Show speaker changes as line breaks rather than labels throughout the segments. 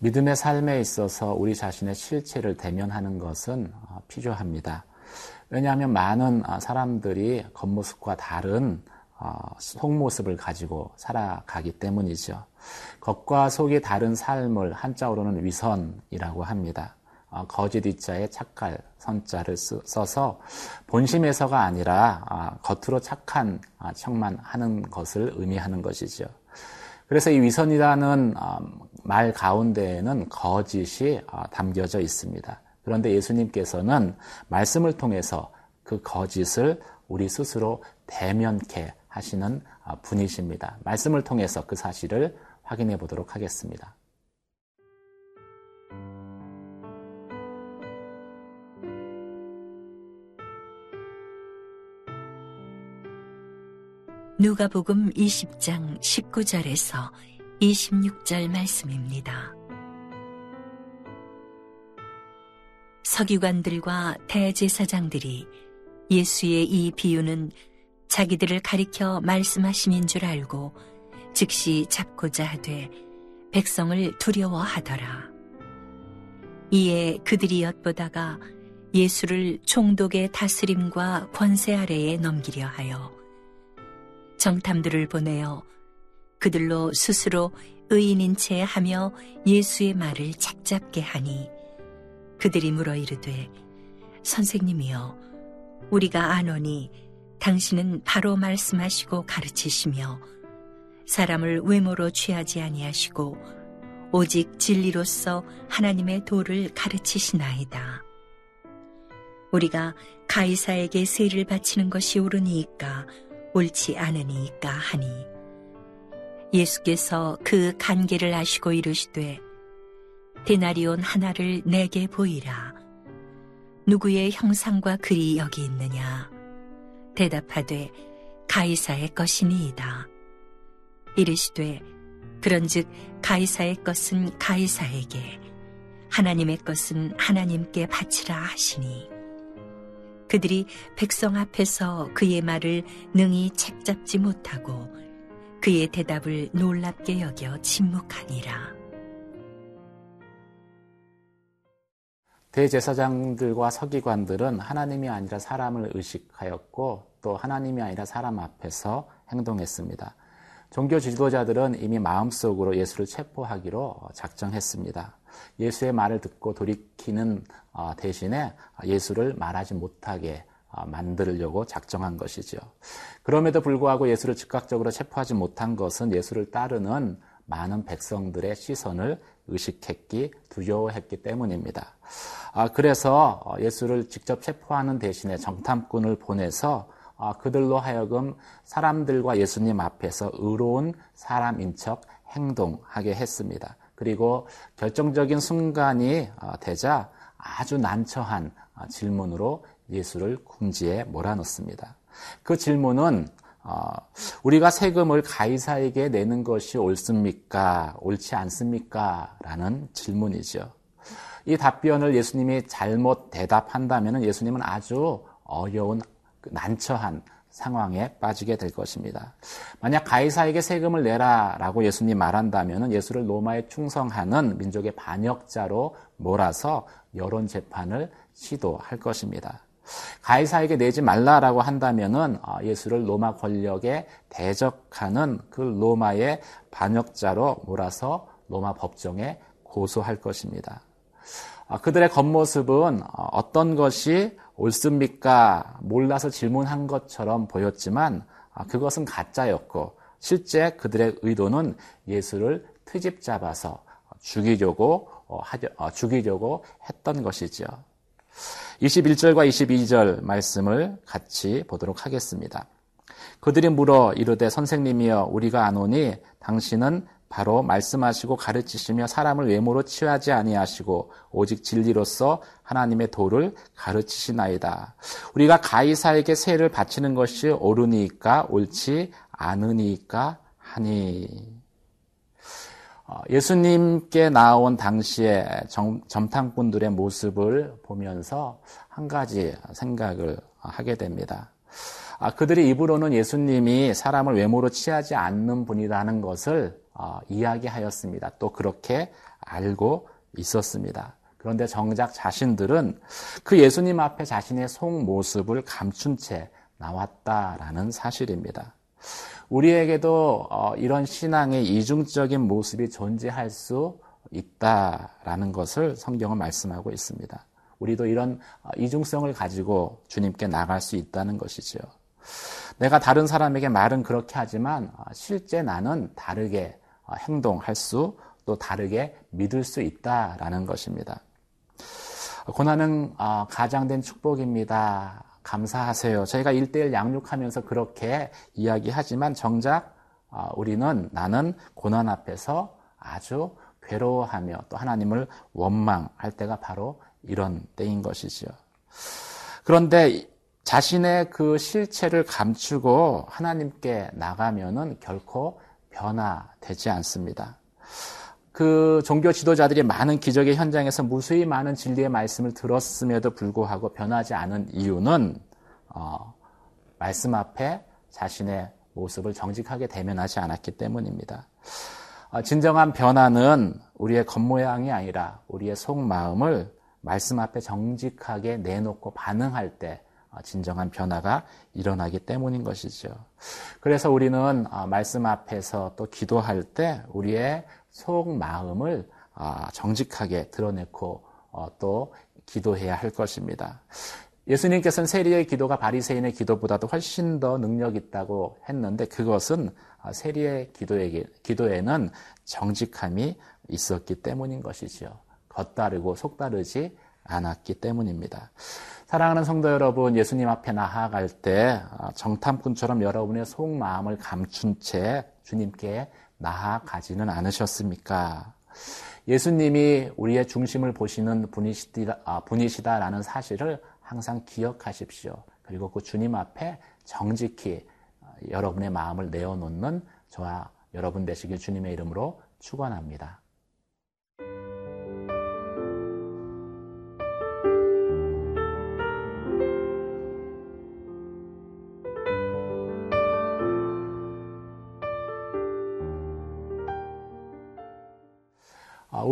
믿음의 삶에 있어서 우리 자신의 실체를 대면하는 것은 어, 필요합니다. 왜냐하면 많은 어, 사람들이 겉모습과 다른 어, 속모습을 가지고 살아가기 때문이죠. 겉과 속이 다른 삶을 한자어로는 위선이라고 합니다. 거짓 이자에 착할 선자를 써서 본심에서가 아니라 겉으로 착한 척만 하는 것을 의미하는 것이죠. 그래서 이 위선이라는 말 가운데에는 거짓이 어, 담겨져 있습니다. 그런데 예수님께서는 말씀을 통해서 그 거짓을 우리 스스로 대면케 하시는 어, 분이십니다. 말씀을 통해서 그 사실을 확인해 보도록 하겠습니다.
누가복음 20장 19절에서 26절 말씀입니다. 서기관들과 대제사장들이 예수의 이 비유는 자기들을 가리켜 말씀하심인 줄 알고 즉시 잡고자 하되 백성을 두려워하더라. 이에 그들이 엿보다가 예수를 총독의 다스림과 권세 아래에 넘기려 하여 정탐들을 보내어 그들로 스스로 의인인 채 하며 예수의 말을 착잡게 하니 그들이 물어 이르되 선생님이여 우리가 아노니 당신은 바로 말씀하시고 가르치시며 사람을 외모로 취하지 아니하시고 오직 진리로서 하나님의 도를 가르치시나이다. 우리가 가이사에게 세를 바치는 것이 옳으니까 옳지 않으니까 하니 예수께서 그 간계를 아시고 이르시되 데나리온 하나를 내게 보이라. 누구의 형상과 글이 여기 있느냐? 대답하되 가이사의 것이니이다. 이르시되 그런즉 가이사의 것은 가이사에게 하나님의 것은 하나님께 바치라 하시니 그들이 백성 앞에서 그의 말을 능히 책잡지 못하고 그의 대답을 놀랍게 여겨 침묵하니라.
대제사장들과 서기관들은 하나님이 아니라 사람을 의식하였고 또 하나님이 아니라 사람 앞에서 행동했습니다. 종교 지도자들은 이미 마음속으로 예수를 체포하기로 작정했습니다. 예수의 말을 듣고 돌이키는 어, 대신에 예수를 말하지 못하게 어, 만들려고 작정한 것이죠. 그럼에도 불구하고 예수를 즉각적으로 체포하지 못한 것은 예수를 따르는 많은 백성들의 시선을 의식했기, 두려워했기 때문입니다. 아, 그래서 어, 예수를 직접 체포하는 대신에 정탐꾼을 보내서 아, 그들로 하여금 사람들과 예수님 앞에서 의로운 사람인 척 행동하게 했습니다. 그리고 결정적인 순간이 되자 아주 난처한 질문으로 예수를 궁지에 몰아넣습니다. 그 질문은 어, 우리가 세금을 가이사에게 내는 것이 옳습니까? 옳지 않습니까? 라는 질문이죠. 이 답변을 예수님이 잘못 대답한다면 예수님은 아주 어려운 난처한 상황에 빠지게 될 것입니다. 만약 가이사에게 세금을 내라라고 예수님 말한다면 예수를 로마에 충성하는 민족의 반역자로 몰아서 여론 재판을 시도할 것입니다. 가이사에게 내지 말라라고 한다면은 어, 예수를 로마 권력에 대적하는 그 로마의 반역자로 몰아서 로마 법정에 고소할 것입니다. 어, 그들의 겉모습은 어, 어떤 것이 옳습니까? 몰라서 질문한 것처럼 보였지만 그것은 가짜였고 실제 그들의 의도는 예수를 트집 잡아서 죽이려고 죽이려고 했던 것이죠. 21절과 22절 말씀을 같이 보도록 하겠습니다. 그들이 물어 이르되 선생님이여 우리가 아노니 당신은 바로 말씀하시고 가르치시며 사람을 외모로 취하지 아니하시고 오직 진리로서 하나님의 도를 가르치시나이다. 우리가 가이사에게 세를 바치는 것이 옳으니까 옳지 않으니까 하니. 어, 예수님께 나온 당시에 점, 점탕꾼들의 모습을 보면서 한 가지 생각을 하게 됩니다. 아, 그들이 입으로는 예수님이 사람을 외모로 취하지 않는 분이라는 것을 어, 이야기하였습니다. 또 그렇게 알고 있었습니다. 그런데 정작 자신들은 그 예수님 앞에 자신의 속 모습을 감춘 채 나왔다라는 사실입니다. 우리에게도 어, 이런 신앙의 이중적인 모습이 존재할 수 있다라는 것을 성경은 말씀하고 있습니다. 우리도 이런 어, 이중성을 가지고 주님께 나갈 수 있다는 것이죠. 내가 다른 사람에게 말은 그렇게 하지만 어, 실제 나는 다르게 행동할 수, 또 다르게 믿을 수 있다라는 것입니다. 고난은 가장된 축복입니다. 감사하세요. 저희가 일대일 양육하면서 그렇게 이야기하지만 정작 아, 우리는 나는 고난 앞에서 아주 괴로워하며 또 하나님을 원망할 때가 바로 이런 때인 것이죠. 그런데 자신의 그 실체를 감추고 하나님께 나가면은 결코 변화되지 않습니다. 그 종교 지도자들이 많은 기적의 현장에서 무수히 많은 진리의 말씀을 들었음에도 불구하고 변하지 않은 이유는 어, 말씀 앞에 자신의 모습을 정직하게 대면하지 않았기 때문입니다. 어, 진정한 변화는 우리의 겉모양이 아니라 우리의 속마음을 말씀 앞에 정직하게 내놓고 반응할 때 어, 진정한 변화가 일어나기 때문인 것이죠. 그래서 우리는 어, 말씀 앞에서 또 기도할 때 우리의 속 마음을 아, 정직하게 드러내고 어, 또 기도해야 할 것입니다. 예수님께서는 세리의 기도가 바리새인의 기도보다도 훨씬 더 능력 있다고 했는데 그것은 아, 세리의 기도에게, 기도에는 정직함이 있었기 때문인 것이지요. 겉다르고 속다르지 않았기 때문입니다. 사랑하는 성도 여러분, 예수님 앞에 나아갈 때 아, 정탐꾼처럼 여러분의 속마음을 감춘 채 주님께 나아가지는 않으셨습니까? 예수님이 우리의 중심을 보시는 분이시다, 아, 분이시다라는 사실을 항상 기억하십시오. 그리고 그 주님 앞에 정직히 아, 여러분의 마음을 내어놓는 저와 여러분 되시길 주님의 이름으로 축원합니다.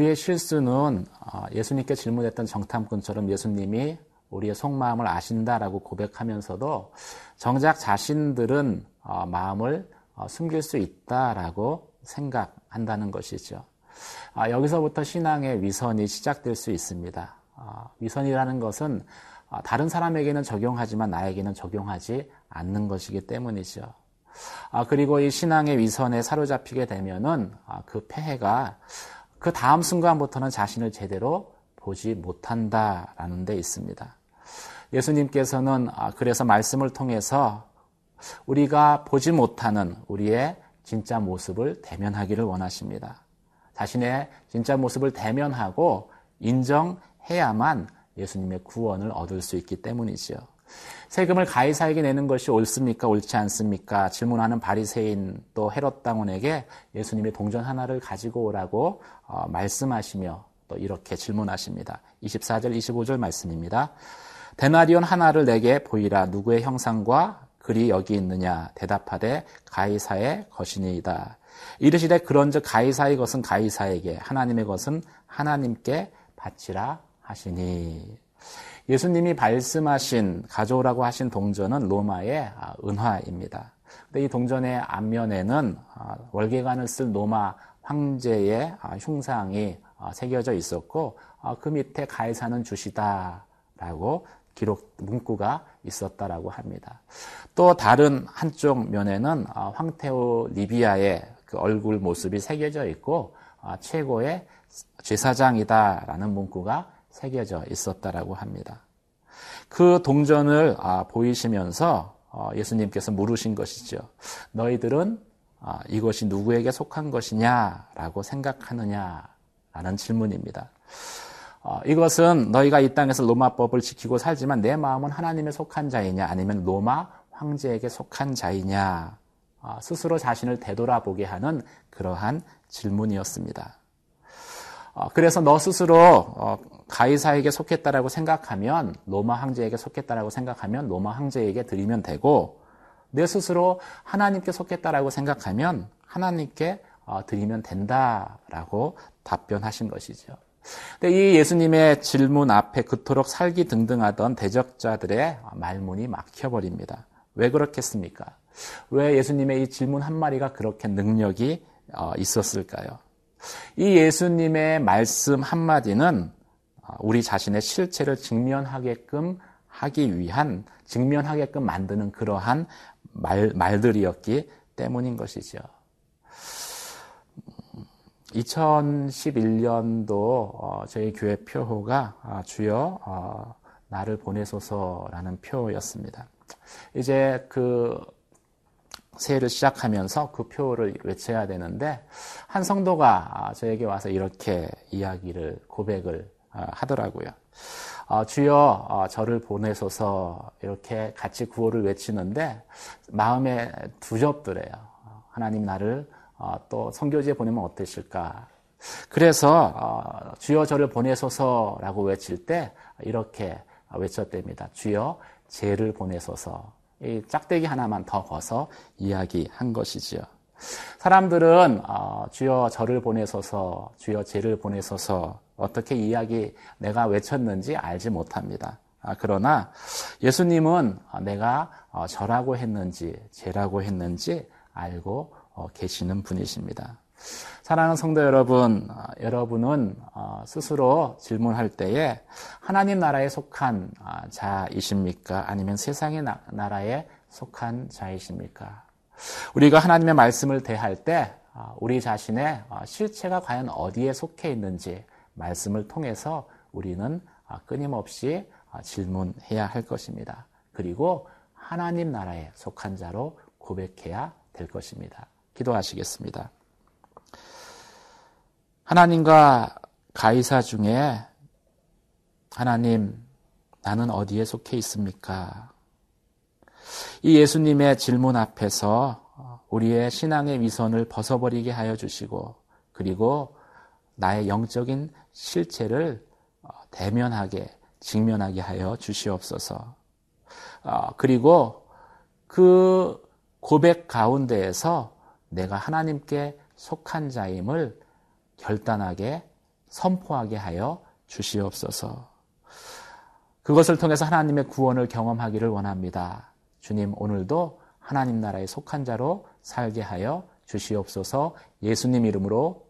우리의 실수는 아, 예수님께 질문했던 정탐꾼처럼 예수님이 우리의 속마음을 아신다라고 고백하면서도 정작 자신들은 어, 마음을 어, 숨길 수 있다라고 생각한다는 것이죠. 아, 여기서부터 신앙의 위선이 시작될 수 있습니다. 아, 위선이라는 것은 다른 사람에게는 적용하지만 나에게는 적용하지 않는 것이기 때문이죠. 그리고 이 신앙의 위선에 사로잡히게 되면은 그 폐해가 그 다음 순간부터는 자신을 제대로 보지 못한다라는 데 있습니다. 예수님께서는 아, 그래서 말씀을 통해서 우리가 보지 못하는 우리의 진짜 모습을 대면하기를 원하십니다. 자신의 진짜 모습을 대면하고 인정해야만 예수님의 구원을 얻을 수 있기 때문이지요. 세금을 가이사에게 내는 것이 옳습니까? 옳지 않습니까? 질문하는 바리새인 또 헤롯 당원에게 예수님이 동전 하나를 가지고 오라고 어, 말씀하시며 또 이렇게 질문하십니다. 24절 25절 말씀입니다. 데나리온 하나를 내게 보이라 누구의 형상과 글이 여기 있느냐 대답하되 가이사의 것이니이다. 이르시되 그런즉 가이사의 것은 가이사에게 하나님의 것은 하나님께 바치라 하시니 예수님이 말씀하신 가져오라고 하신 동전은 로마의 아, 은화입니다. 근데 이 동전의 앞면에는 아, 월계관을 쓸 로마 황제의 아, 흉상이 새겨져 있었고 그 밑에 가이사는 주시다라고 기록 문구가 있었다라고 합니다. 또 다른 한쪽 면에는 황태호 리비아의 그 얼굴 모습이 새겨져 있고 최고의 제사장이다라는 문구가 새겨져 있었다라고 합니다. 그 동전을 아, 보이시면서 어, 예수님께서 물으신 것이죠. 너희들은 아, 이것이 누구에게 속한 것이냐라고 생각하느냐라는 질문입니다. 어, 이것은 너희가 이 땅에서 로마법을 지키고 살지만 내 마음은 하나님에 속한 자이냐 아니면 로마 황제에게 속한 자이냐 아, 스스로 자신을 되돌아보게 하는 그러한 질문이었습니다. 어, 그래서 너 스스로 어, 가이사에게 속했다라고 생각하면 로마 황제에게 속했다라고 생각하면 로마 황제에게 드리면 되고 내 스스로 하나님께 속했다라고 생각하면 하나님께 어, 드리면 된다라고 답변하신 것이죠. 근데 이 예수님의 질문 앞에 그토록 살기 등등하던 대적자들의 말문이 막혀버립니다. 왜 그렇겠습니까? 왜 예수님의 이 질문 한마디가 그렇게 능력이 어, 있었을까요? 이 예수님의 말씀 한마디는 어, 우리 자신의 실체를 직면하게끔 하기 위한, 직면하게끔 만드는 그러한 말, 말들이었기 때문인 것이죠. 2011년도 어, 저희 교회 표호가 아, 주여 어, 나를 보내소서라는 표였습니다. 이제 그 새해를 시작하면서 그 표를 외쳐야 되는데 한 성도가 아, 저에게 와서 이렇게 이야기를 고백을 아, 하더라고요. 주여 저를 보내소서 이렇게 같이 구호를 외치는데 마음에 두렵더래요. 하나님 나를 어, 또 선교지에 보내면 어떠실까? 그래서 어, 주여 저를 보내소서라고 외칠 때 이렇게 외쳤답니다. 주여 죄를 보내소서. 이 짝대기 하나만 더 거서 이야기한 것이지요. 사람들은 어, 주여 저를 보내소서, 주여 죄를 보내소서 어떻게 이야기 내가 외쳤는지 알지 못합니다. 아, 그러나 예수님은 내가 저라고 했는지 죄라고 했는지 알고 어, 계시는 분이십니다. 사랑하는 성도 여러분, 어, 여러분은 어, 스스로 질문할 때에 하나님 나라에 속한 자이십니까? 아니면 세상의 나라에 속한 자이십니까? 우리가 하나님의 말씀을 대할 때 우리 자신의 실체가 과연 어디에 속해 있는지 말씀을 통해서 우리는 끊임없이 질문해야 할 것입니다. 그리고 하나님 나라에 속한 자로 고백해야 될 것입니다. 기도하시겠습니다. 하나님과 가이사 중에 하나님, 나는 어디에 속해 있습니까? 이 예수님의 질문 앞에서 우리의 신앙의 위선을 벗어버리게 하여 주시고, 그리고 나의 영적인 실체를 대면하게, 직면하게 하여 주시옵소서. 어, 그리고 그 고백 가운데에서 내가 하나님께 속한 자임을 결단하게 선포하게 하여 주시옵소서. 그것을 통해서 하나님의 구원을 경험하기를 원합니다. 주님, 오늘도 하나님 나라에 속한 자로 살게 하여 주시옵소서 예수님 이름으로